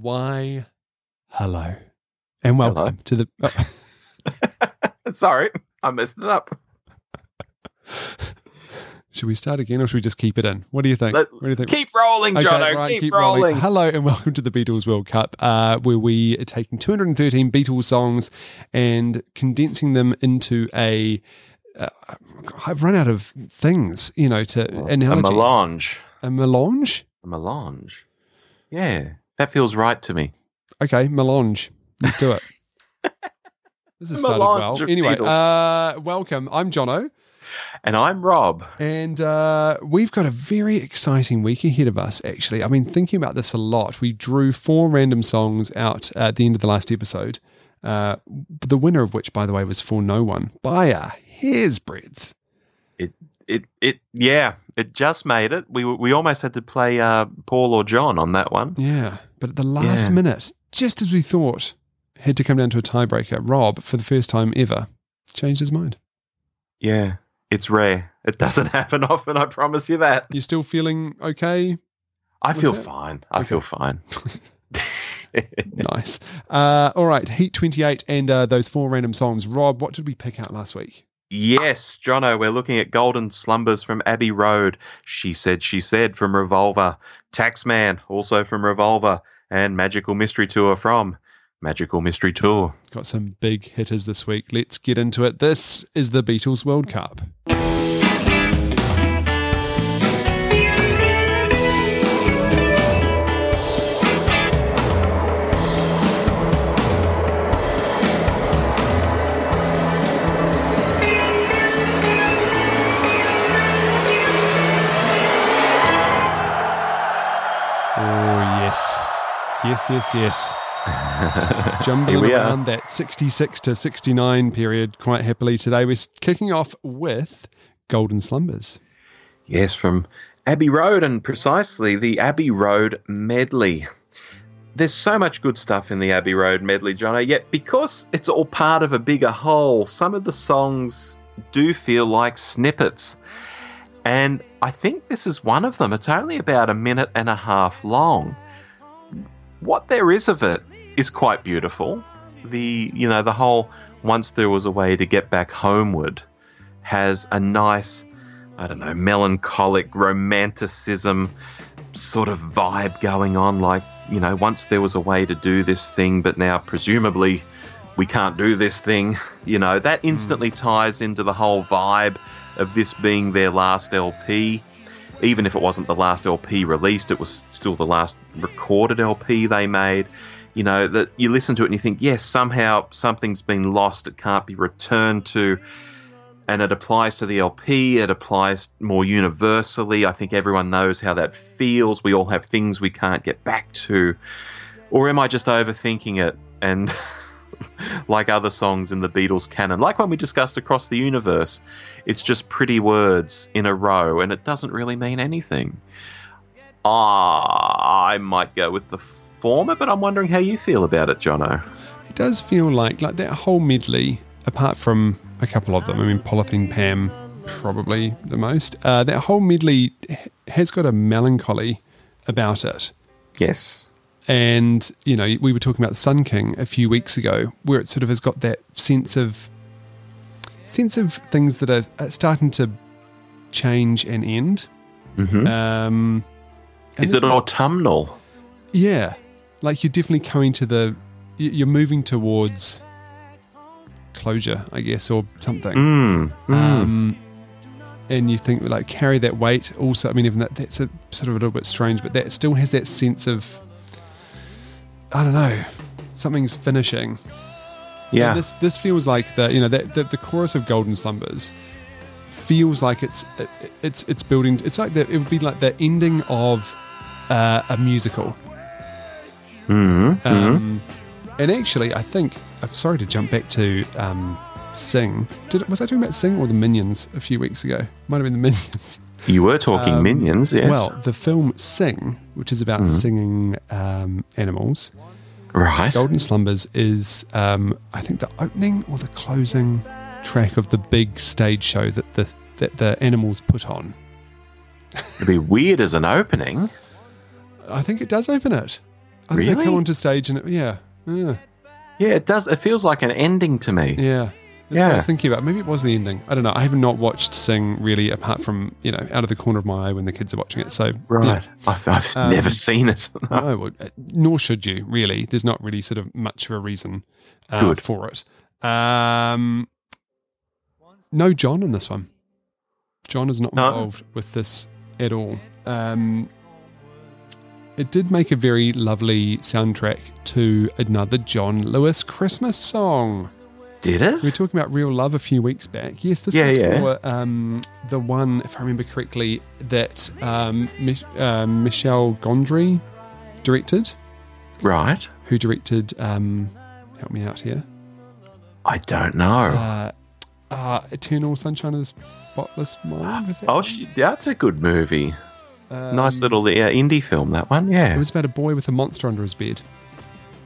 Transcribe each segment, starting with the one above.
Why, hello, and welcome Hello. to the. oh, Sorry, I messed it up. should we start again, or should we just keep it in? What do you think? Let- what do you think? Keep rolling, Jono. right, keep, rolling. Hello and welcome to the Beatles World Cup, uh, where we are taking 213 Beatles songs and condensing them into a. Uh, I've run out of things, you know, to A analogies. melange. A melange. A melange. Yeah, that feels right to me. Okay, melange. Let's do it. this has started well. Anyway, uh, welcome. I'm Jono, And I'm Rob. and uh, we've got a very exciting week ahead of us. Actually, I've been thinking about this a lot. We drew four random songs out at the end of the last episode. Uh, the winner of which, by the way, was for no one by a hair's breadth. It, it, yeah, it just made it. We we almost had to play uh, Paul or John on that one. Yeah, but at the last Yeah. minute, just as we thought, had to come down to a tiebreaker. Rob, for the first time ever, changed his mind. Yeah, it's rare. It doesn't happen often. I promise you that. You're still feeling okay? I feel that? fine. I Okay. feel fine. nice. Uh, all right, Heat 28 and uh, those four random songs. Rob, what did we pick out last week? Yes, Jono, we're looking at Golden Slumbers from Abbey Road. She said, she said from Revolver. Taxman, also from Revolver. And Magical Mystery Tour from Magical Mystery Tour. Got some big hitters this week. Let's get into it. This is the Beatles World Cup. Yes, yes, yes. Jumbling we are. around that 66 to 69 period quite happily today. We're kicking off with Golden Slumbers. Yes, from Abbey Road and precisely the Abbey Road medley. There's so much good stuff in the Abbey Road medley, Jono, yet because it's all part of a bigger whole, some of the songs do feel like snippets. And I think this is one of them. It's only about a minute and a half long. What there is of it is quite beautiful. The, you know, the whole once there was a way to get back homeward has a nice I don't know, melancholic romanticism sort of vibe going on. Like, you know, once there was a way to do this thing, but now presumably we can't do this thing. You know, that hmm. instantly ties into the whole vibe of this being their last LP. Even if it wasn't the last LP released, it was still the last recorded LP they made. You know, that you listen to it and you think, yes, somehow something's been lost, it can't be returned to and it applies to the LP. It applies more universally. I think everyone knows how that feels. We all have things we can't get back to. Or am I just overthinking it? And like other songs in the Beatles canon, like when we discussed Across the Universe, it's just pretty words in a row and it doesn't really mean anything. Ah, I might go with the former, but I'm wondering how you feel about it, Jono. It does feel like like that whole medley, apart from a couple of them. I mean, Polythene Pam, probably the most. Uh, that whole medley has got a melancholy about it. Yes. And, you know, we were talking about the Sun King a few weeks ago, where it sort of has got that sense of sense of things that are are starting to change and end. hmm Um, and Is it it autumnal? Yeah, like you're definitely coming to the, you're moving towards closure, I guess, or something. Mm, mm. Um, and you think like carry that weight. Also, I mean, even that that's a sort of a little bit strange, but that still has that sense of, I don't know, something's finishing. yeah. And this this feels like the you know that the, the chorus of Golden Slumbers feels like it's it's it's building. It's like the, it would be like the ending of uh, a musical. mm Um, And actually, I think I'm sorry to jump back to um, Sing. Did was I talking about Sing or the Minions a few weeks ago? Might have been the Minions. You were talking Um, minions, yes. Well, the film Sing, which is about singing um, animals, right. Golden Slumbers is, um, I think, the opening or the closing track of the big stage show that the that the animals put on. It'd be weird as an opening. I think it does open it. I think they come onto stage and it, yeah, yeah, Yeah, it does. It feels like an ending to me. yeah. That's what I was thinking about. Maybe it was the ending. I don't know. I have not watched Sing really, apart from you know, out of the corner of my eye when the kids are watching it. So Right. I've, I've Um, never seen it. no, well, uh, nor should you really. There's not really sort of much of a reason uh, for it. Um, no John in this one. John is not No. involved with this at all. Um, it did make a very lovely soundtrack to another John Lewis Christmas song. Did it? We were talking about Real Love a few weeks back. Yes, this Yeah, was yeah. for um, the one, if I remember correctly, that um, Mich- um, Michel Gondry directed, Right. who directed, um, help me out here, I don't know. uh, uh, Eternal Sunshine of the Spotless Mind. Was that oh, one? sh- that's a good movie. Um, nice little uh, indie film, that one. Yeah. It was about a boy with a monster under his bed.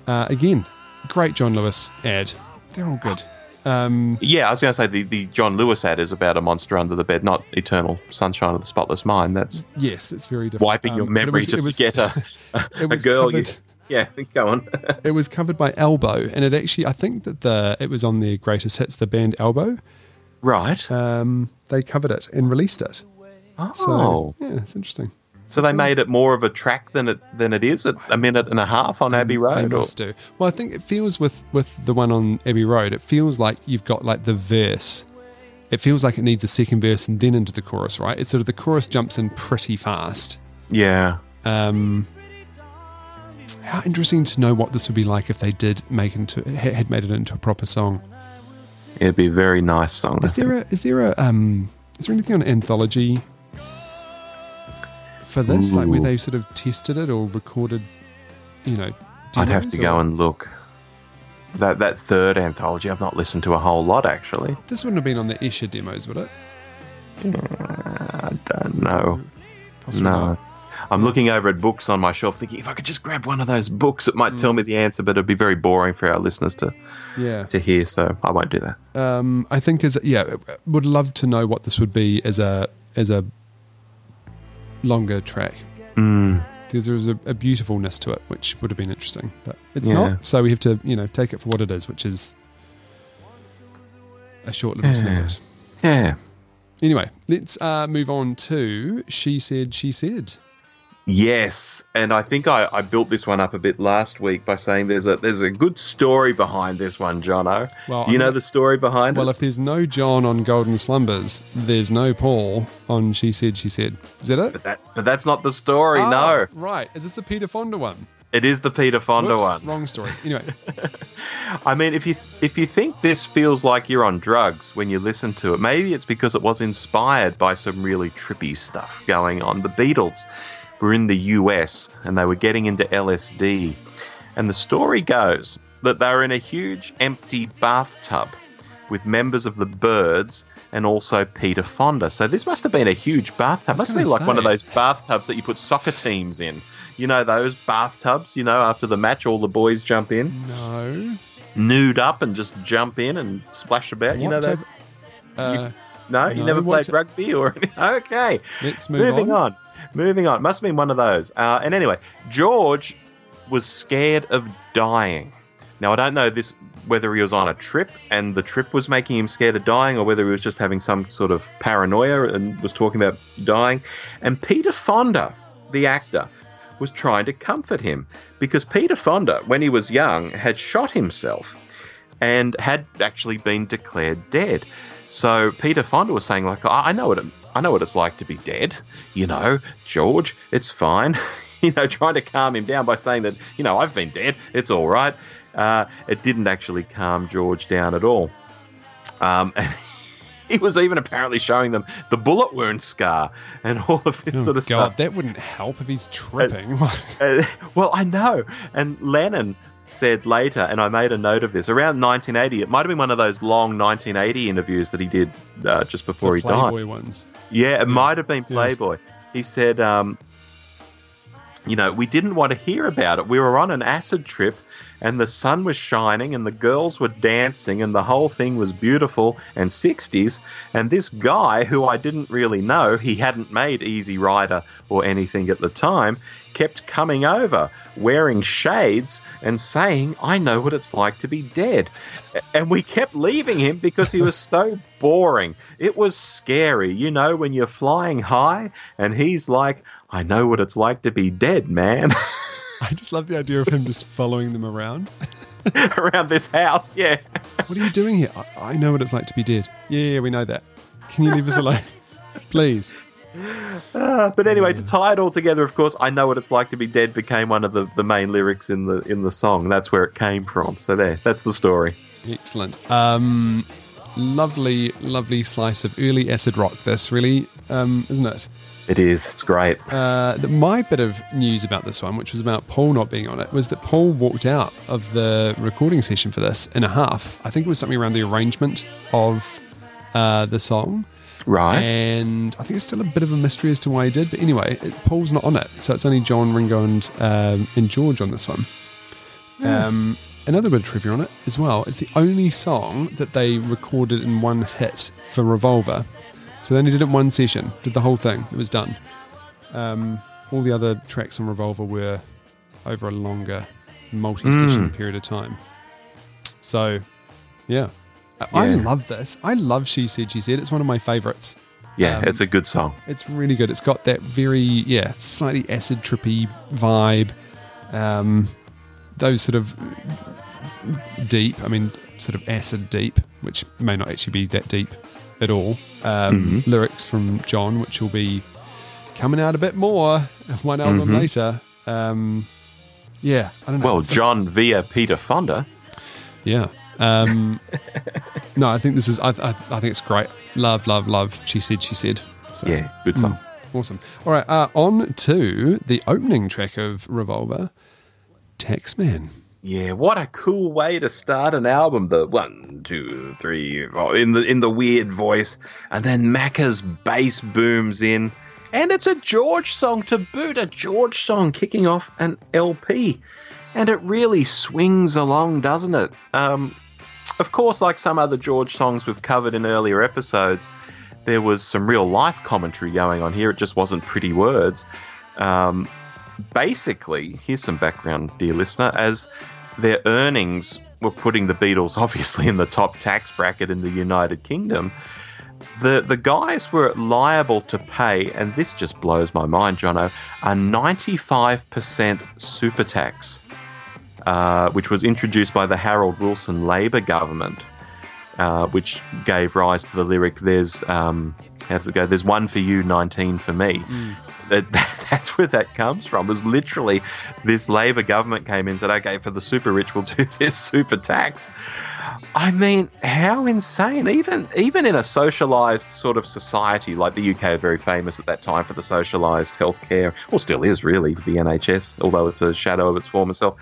Uh, again, great John Lewis ad. They're all good. Um, yeah, I was going to say the, the John Lewis ad is about a monster under the bed, not Eternal Sunshine of the Spotless Mind. That's yes, it's very different. wiping your Um, but it memory was- to it was- forget a, it a was girl. You, covered- yeah, go on. it was covered by Elbow, and it actually I think that the it was on their greatest hits, the band Elbow. right. Um, they covered it and released it. oh. So yeah, it's interesting. So they made it more of a track than it than it is at a minute and a half on Abbey They Road. or- must do. Well, I think it feels with with the one on Abbey Road, it feels like you've got like the verse. It feels like it needs a second verse and then into the chorus, right? It's sort of the chorus jumps in pretty fast. yeah. Um, how interesting to know what this would be like if they did make into had made it into a proper song. It'd be a very nice song. I Is there a is there a um is there anything on anthology for this, like where they sort of tested it or recorded, you know? I'd have to go and look. That that third anthology, I've not listened to a whole lot actually. This wouldn't have been on the Esher demos, would it? I don't know. Possibly No. not. I'm looking over at books on my shelf thinking if I could just grab one of those books, it might Mm. tell me the answer, but it'd be very boring for our listeners to, Yeah. to hear, so I won't do that. Um, I think as yeah, would love to know what this would be as a as a longer track. Mm, Because there was a, a beautifulness to it, which would have been interesting, but it's Yeah. not. So we have to, you know, take it for what it is, which is a short little Yeah. snippet. yeah. Anyway, let's uh, move on to She Said, She Said. Yes, and I think I, I built this one up a bit last week by saying there's a there's a good story behind this one, Jono. Well, Do you I'm know the story behind Well, it? if there's no John on Golden Slumbers, there's no Paul on She Said, She Said. Is that it? But, that, but that's not the story. Oh, no, Right. Is this the Peter Fonda one? it is the Peter Fonda Whoops, one. Wrong story. Anyway, I mean, if you if you think this feels like you're on drugs when you listen to it, maybe it's because it was inspired by some really trippy stuff going on. The Beatles were in the US and they were getting into LSD, and the story goes that they were in a huge empty bathtub with members of the Byrds and also Peter Fonda. So this must have been a huge bathtub. Must have been gonna like one of those bathtubs that you put soccer teams in. You know those bathtubs. You know after the match, all the boys jump in no. nude up and just jump in and splash about. You know those? Uh, No, you no, never played rugby or anything. okay. let's move Moving on. on. Moving on. Must have been one of those. Uh, and anyway, George was scared of dying. Now I don't know this whether he was on a trip and the trip was making him scared of dying, or whether he was just having some sort of paranoia and was talking about dying. And Peter Fonda, the actor, was trying to comfort him because Peter Fonda, when he was young, had shot himself and had actually been declared dead. So Peter Fonda was saying, like, I know what it, I know what it's like to be dead. You know, George, it's fine. you know, trying to calm him down by saying that, you know, I've been dead. It's all right. Uh, it didn't actually calm George down at all. Um, and he was even apparently showing them the bullet wound scar and all of this Oh, sort of God, stuff. that wouldn't help if he's tripping. Uh, well, I know. And Lennon said later, and I made a note of this, around 1980, it might have been one of those long 1980 interviews that he did uh, just before the he died. Playboy ones. Yeah, it might have been Yeah. Playboy. He said, um, you know, we didn't want to hear about it. We were on an acid trip and the sun was shining and the girls were dancing and the whole thing was beautiful and 60s. And this guy, who I didn't really know, he hadn't made Easy Rider or anything at the time, kept coming over wearing shades and saying, I know what it's like to be dead. And we kept leaving him because he was so boring. It was scary, you know, when you're flying high and he's like, I know what it's like to be dead, man. I just love the idea of him just following them around. around this house, yeah. What are you doing here? I, I know what it's like to be dead. Yeah, yeah, we know that. Can you leave us alone? Please. Uh, but anyway, to tie it all together, of course, I know what it's like to be dead became one of the, the main lyrics in the in the song. That's where it came from. So there, that's the story. Excellent. Um, lovely, lovely slice of early acid rock. This really, um, isn't it? It is. It's great. Uh, the, my bit of news about this one, which was about Paul not being on it, was that Paul walked out of the recording session for this in a half. I think it was something around the arrangement of uh, the song. Right. And I think it's still a bit of a mystery as to why he did. But anyway, it, Paul's not on it. So it's only John, Ringo, and, um, and George on this one. Mm. Um, another bit of trivia on it as well. It's the only song that they recorded in one hit for Revolver. So they only did it one session, did the whole thing. It was done. Um, all the other tracks on Revolver were over a longer multi-session mm. period of time. So, yeah. yeah. I love this. I love She Said, She Said. It's one of my favorites. Yeah, um, it's a good song. It's really good. It's got that very, yeah, slightly acid trippy vibe. Um, those sort of deep, I mean, sort of acid deep, which may not actually be that deep at all. Um, mm-hmm. Lyrics from John, which will be coming out a bit more one album mm-hmm. later. Um, yeah, I don't know. Well, John via Peter Fonda. Yeah. Um, no, I think this is. I, I, I, think it's great. Love, love, love. She said. She said. So, yeah, good song. Mm, awesome. All right, uh, on to the opening track of Revolver, Taxman. Yeah, what a cool way to start an album. The one, two, three, four, in the in the weird voice, and then Macca's bass booms in, and it's a George song to boot. A George song kicking off an LP, and it really swings along, doesn't it? Um, of course, like some other George songs we've covered in earlier episodes, there was some real life commentary going on here. It just wasn't pretty words. Um, basically, here's some background, dear listener, as their earnings were putting the Beatles obviously in the top tax bracket in the United Kingdom. The the guys were liable to pay, and this just blows my mind, Jono, a 95% super tax, uh, which was introduced by the Harold Wilson Labor government, uh, which gave rise to the lyric, "There's um, how does it go? There's one for you, 19 for me." Mm that, that's where that comes from. Was literally this Labor government came in and said, okay, for the super rich, we'll do this super tax. I mean, how insane! Even even in a socialized sort of society like the UK, very famous at that time for the socialized healthcare, or still is really the NHS, although it's a shadow of its former self.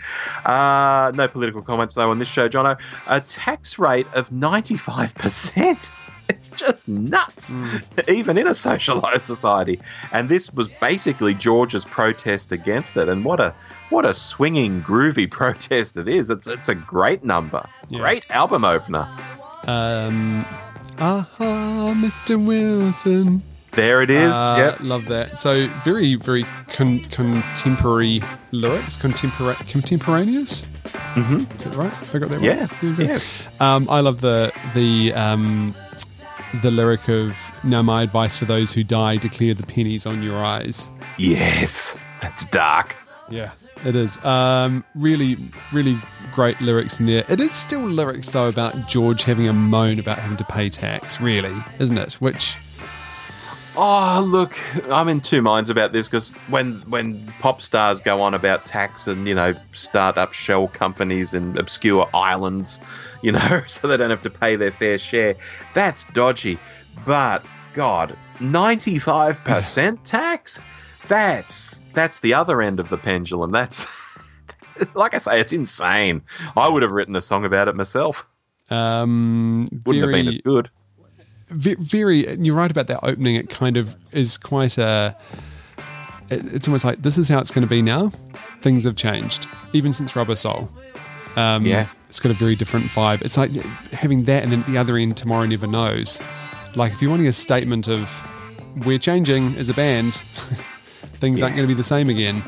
Uh, no political comments though on this show, Jono. A tax rate of ninety five percent it's just nuts, mm. even in a socialized society. And this was basically George's protest against it. And what a what a swinging, groovy protest it is. It's it's a great number, yeah. great album opener. Um, aha, Mr. Wilson. There it is. Uh, yep. Love that. So very, very con- contemporary lyrics, contempora- contemporaneous. Mm-hmm. Is that right? I got that yeah. right. Yeah. Um, I love the the um, the lyric of now my advice for those who die declare the pennies on your eyes. Yes that's dark. Yeah it is. Um, really really great lyrics in there. It is still lyrics though about george having a moan about having to pay tax really isn't it? Which Oh, look, I'm in two minds about this because when when pop stars go on about tax and you know start up shell companies in obscure islands, you know, so they don't have to pay their fair share, that's dodgy. But God, 95% tax? That's that's the other end of the pendulum. That's like I say, it's insane. I would have written a song about it myself. Um, Wouldn't very, have been as good very you're right about that opening it kind of is quite a it's almost like this is how it's going to be now. Things have changed, even since Rubber Soul. Um, Yeah. it's got a very different vibe. It's like having that, and then at the other end, Tomorrow Never Knows. Like if you're wanting a statement of we're changing as a band, things aren't going to be the same again.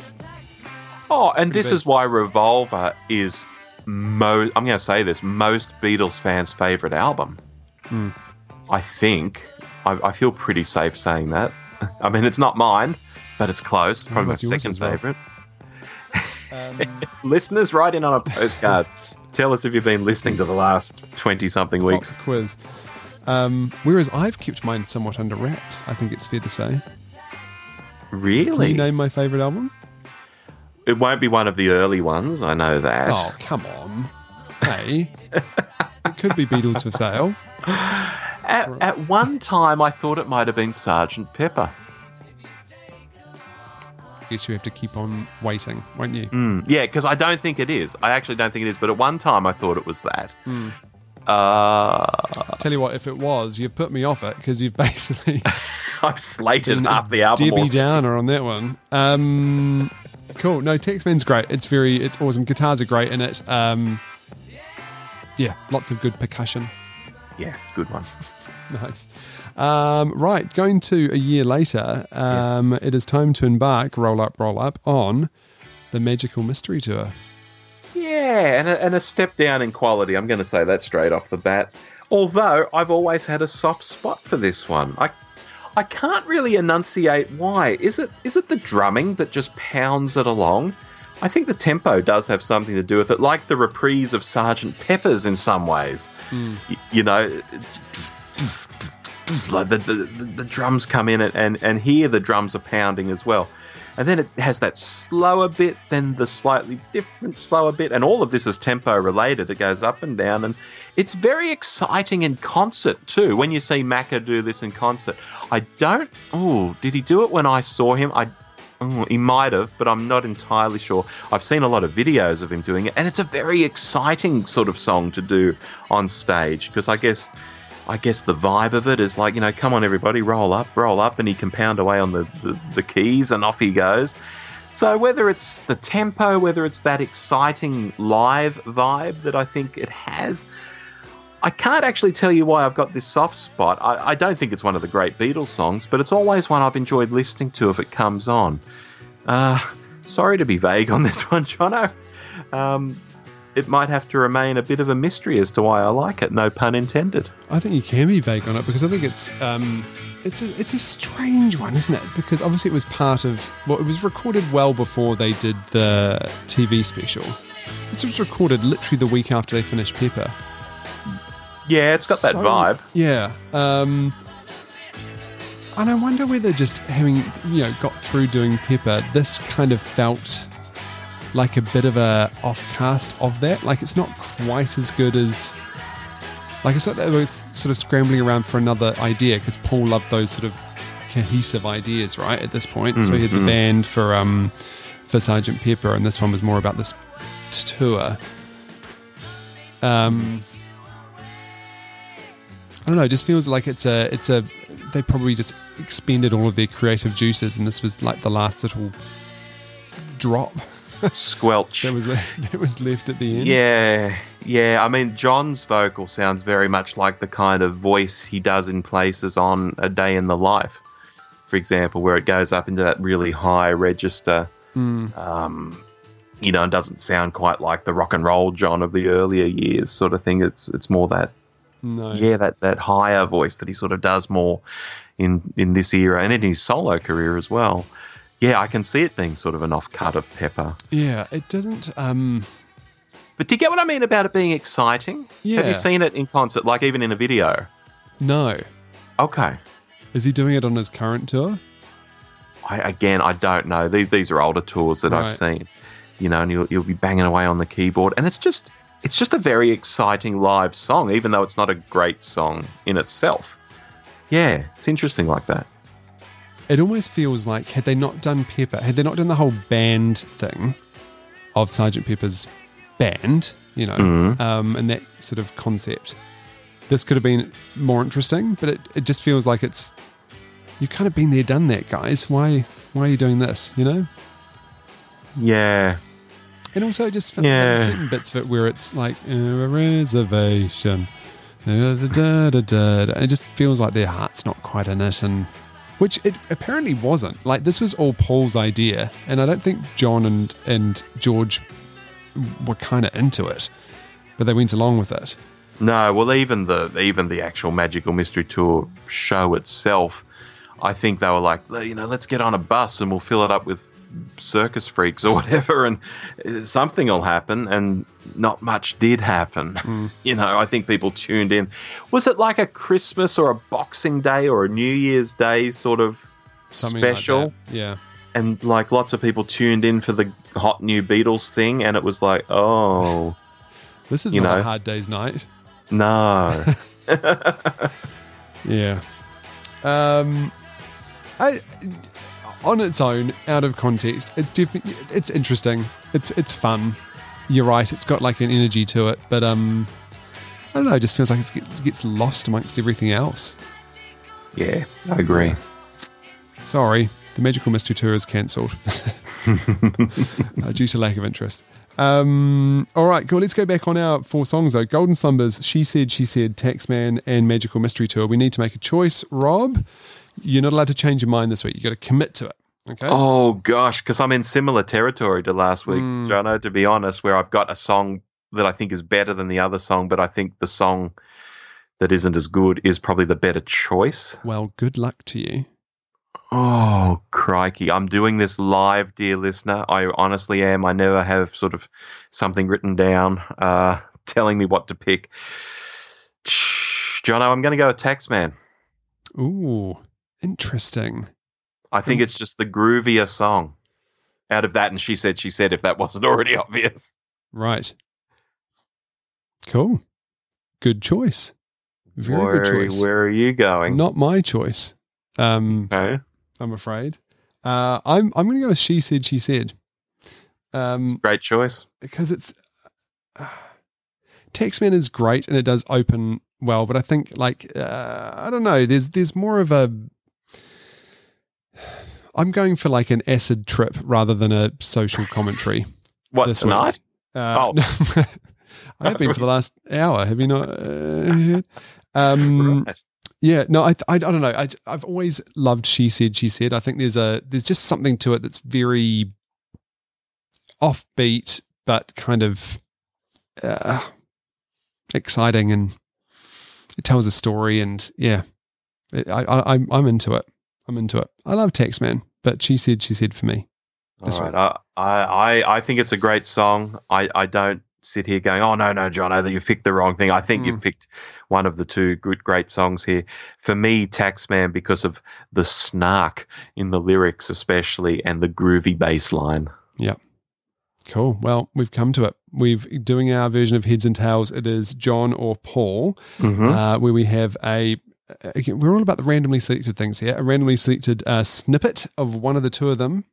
Oh, and this big. is why Revolver is mo I'm going to say this most Beatles fans' favorite album. Hmm. I think. I, I feel pretty safe saying that. I mean, it's not mine, but it's close. Probably my second well? favorite. Um, Listeners, write in on a postcard. Tell us if you've been listening to the last 20 something weeks. quiz. Um, whereas I've kept mine somewhat under wraps. I think it's fair to say. Can Really? you name my favorite album? it won't be one of the early ones. I know that. Oh, come on. Hey. it could be Beatles for sale. At, at one time, I thought it might have been Sergeant Pepper. Guess you have to keep on waiting, won't you? Mm, yeah, because I don't think it is. I actually don't think it is. But at one time, I thought it was that. Hmm. Uh, Tell you what, if it was, you've put me off it because you've basically I've slated half the album. Debbie. Downer on that one. Um, cool. No, Taxman's great. It's very, it's awesome. Guitars are great in it. Um, yeah, lots of good percussion. Yeah, good one. Nice. Um, right, going to a year later, um, Yes. it is time to embark, roll up, roll up, on the Magical Mystery Tour. Yeah, and a, and a step down in quality. I'm going to say that straight off the bat. Although I've always had a soft spot for this one. I I can't really enunciate why. Is it is it the drumming that just pounds it along? I think the tempo does have something to do with it, like the reprise of Sergeant Pepper's in some ways. Y- you know, like the, the, the, drums come in and, and, and here the drums are pounding as well. And then it has that slower bit, then the slightly different slower bit, and all of this is tempo related. It goes up and down, and it's very exciting in concert too. When you see Macca do this in concert, I don't. Oh, did he do it when I saw him? I. Oh, he might have, but I'm not entirely sure. I've seen a lot of videos of him doing it, and it's a very exciting sort of song to do on stage because I guess I guess the vibe of it is like, you know, come on, everybody, roll up, roll up, and he can pound away on the, the, the keys and off he goes. So, whether it's the tempo, whether it's that exciting live vibe that I think it has, I can't actually tell you why I've got this soft spot. I, I don't think it's one of the great Beatles songs, but it's always one I've enjoyed listening to if it comes on. Uh, sorry to be vague on this one, Jono. Um, it might have to remain a bit of a mystery as to why I like it, no pun intended. I think you can be vague on it because I think it's um, it's a it's a strange one, isn't it? Because obviously it was part of well, it was recorded well before they did the TV special. This was recorded literally the week after they finished Pepper. Yeah, it's got that vibe. Yeah. Um, and I wonder whether just having you know got through doing Pepper, this kind of felt like a bit of a offcast of that. Like it's not quite as good as. Like it's not that they were sort of scrambling around for another idea because Paul loved those sort of cohesive ideas, right? At this point, so he had the band for um for Sergeant Pepper, and this one was more about this tour. Um, I don't know. It just feels like it's a it's a they probably just expended all of their creative juices, and this was like the last little drop Squelch. that was le- that was left at the end. Yeah, yeah. I mean, John's vocal sounds very much like the kind of voice he does in places on A Day in the Life, for example, where it goes up into that really high register. Um, you know, and doesn't sound quite like the rock and roll John of the earlier years, sort of thing. It's it's more that No. yeah, that that higher voice that he sort of does more in in this era and in his solo career as well. Yeah, I can see it being sort of an offcut of Pepper. Yeah. It doesn't. Um. But do you get what I mean about it being exciting? Have you seen it in concert, like even in a video? No. Okay. Is he doing it on his current tour? I, again, I don't know. These these are older tours that Right. I've seen. You know, and you'll you'll be banging away on the keyboard, and it's just it's just a very exciting live song, even though it's not a great song in itself. Yeah, it's interesting like that. It almost feels like had they not done Pepper, had they not done the whole band thing of Sergeant Pepper's band, you know, Mhm. um, and that sort of concept, this could have been more interesting. But it, it just feels like it's you've kind of been there, done that, guys. Why Why are you doing this? You know. Yeah. And also just Yeah. certain bits of it where it's like uh, a reservation. Da, da, da, da, da, da. It just feels like their heart's not quite in it, and which it apparently wasn't. Like this was all Paul's idea, and I don't think John and and George were kind of into it, but they went along with it. No, well, even the even the actual Magical Mystery Tour show itself, I think they were like, you know, let's get on a bus and we'll fill it up with circus freaks or whatever, and something will happen. And not much did happen. You know, I think people tuned in. Was it like a Christmas or a Boxing Day or a New Year's Day sort of Something special? like. Yeah. and like lots of people tuned in for the hot new Beatles thing, and it was like, oh This is You not a know. hard day's night. no. Yeah. Um, I, on its own, out of context, it's definitely it's interesting. It's it's fun. You're right. It's got like an energy to it, but um, I don't know. It just feels like it gets lost amongst everything else. yeah, I agree. Sorry, the Magical Mystery Tour is cancelled uh, due to lack of interest. Um, all right, cool. Let's go back on our four songs though. Golden Slumbers, She Said, She Said, Taxman, and Magical Mystery Tour. We need to make a choice. Rob, you're not allowed to change your mind this week. You've got to commit to it. Okay. Oh gosh, because I'm in similar territory to last week, Mm. Jono. To be honest, where I've got a song that I think is better than the other song, but I think the song that isn't as good is probably the better choice. Well, good luck to you. Oh crikey! I'm doing this live, dear listener. I honestly am. I never have sort of something written down uh, telling me what to pick. Jono, I'm going to go with Taxman. Ooh, interesting. I think Hmm. it's just the groovier song. Out of that, and she said, she said, if that wasn't already obvious. Right. Cool. Good choice. Very where, good choice. Where are you going? Not my choice. Um, Okay. I'm afraid. Uh, I'm I'm going to go with she said she said. Um, Great choice. because it's uh, Taxman is great and it does open well, but I think like uh, I don't know. There's there's more of a. I'm going for like an acid trip rather than a social commentary. What, this tonight? Uh, Oh. I have been for the last hour. Have you not? Uh, um, Right. yeah, no, I, I, I don't know. I, I've always loved She Said, She Said. I think there's a there's just something to it that's very offbeat, but kind of uh, exciting, and it tells a story. And yeah, it, I, I, I'm I'm into it. I'm into it. I love Taxman, but She Said, She Said for me. All right. I, I, I think it's a great song. I, I don't sit here going, oh, no, no, John, oh, that you picked the wrong thing. I think Mm. you've picked one of the two good, great songs here. For me, Taxman, because of the snark in the lyrics, especially, and the groovy bass line. Cool. Well, we've come to it. We've doing our version of heads and tails. It is John or Paul. Mm-hmm. uh, where we have a. Again, we're all about the randomly selected things here. A randomly selected uh, snippet of one of the two of them.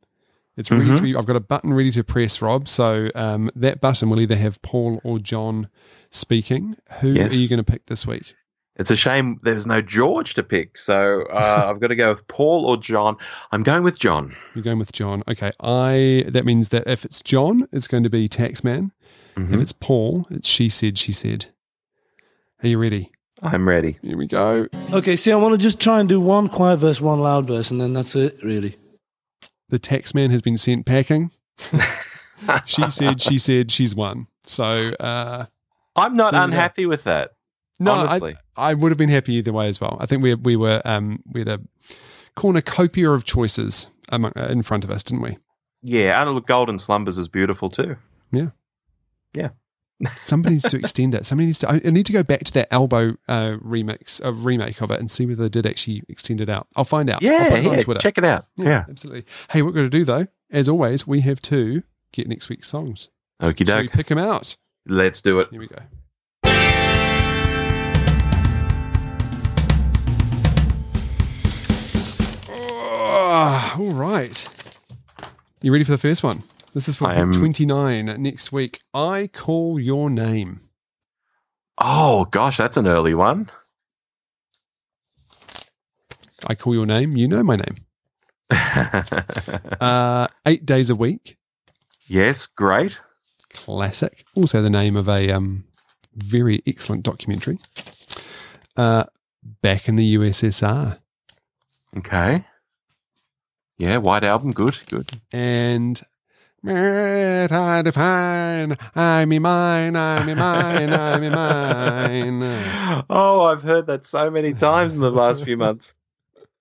It's ready to Mhm. be. I've got a button ready to press, Rob. So um, that button will either have Paul or John speaking. Who Yes. are you going to pick this week? It's a shame there's no George to pick. So uh, I've got to go with Paul or John. I'm going with John. You're going with John. Okay. I. That means that if it's John, it's going to be Taxman. Mhm. If it's Paul, it's She Said, She Said. Are you ready? I'm ready. Here we go. Okay, see, I want to just try and do one quiet verse, one loud verse, and then that's it, really. The Taxman has been sent packing. she said, she said, she's won. So, uh, I'm not There you go. unhappy with that. no, honestly. I, I would have been happy either way as well. I think we we were um we had a cornucopia of choices among, uh, in front of us, didn't we? Yeah, and look, Golden Slumbers is beautiful too. Somebody needs to extend it. Somebody needs to. I I need to go back to that elbow uh, remix, uh, remake of it, and see whether they did actually extend it out. I'll find out. I'll Yeah, put it on yeah, Twitter. check it out. Yeah. absolutely. Hey, what we're going to do though, as always, we have to get next week's songs. Okie Shall we pick them out? Let's do it. Here we go. Oh, all right. You ready for the first one? This is for I am- 29 next week. I call your name. Oh gosh, that's an early one. I call your name. You know my name. Uh, Eight Days a Week, yes, great. classic. Also the name of a um, very excellent documentary. Uh, Back in the USSR. Okay. Yeah, White Album, good, good. and I define, I me mine, I me mine, I me mine. oh, I've heard that so many times in the last few months.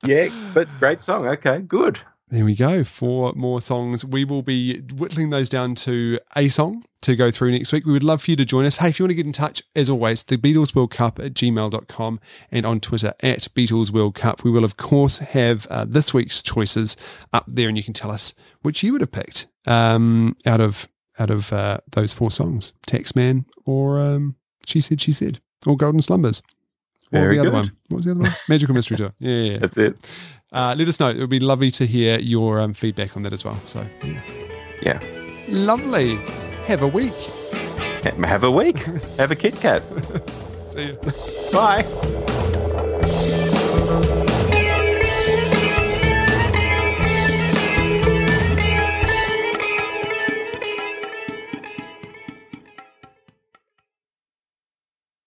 Yeah, but great song. Okay, good. There we go. Four more songs. We will be whittling those down to a song to go through next week. We would love for you to join us. Hey, if you want to get in touch, as always, the Beatles World Cup at gmail.com and on Twitter at Beatles World Cup. We will, of course, have uh, this week's choices up there, and you can tell us which you would have picked um, out of out of uh, those four songs Taxman or um, She Said, She Said, or Golden Slumbers. Or Very the other one. What was the other one? Magical Mystery Tour. Yeah, yeah, yeah. That's it. Uh, let us know. It would be lovely to hear your um, feedback on that as well. So, yeah. Yeah. Lovely. Have a week. Have a week. Have a Kit Kat. See you. Bye.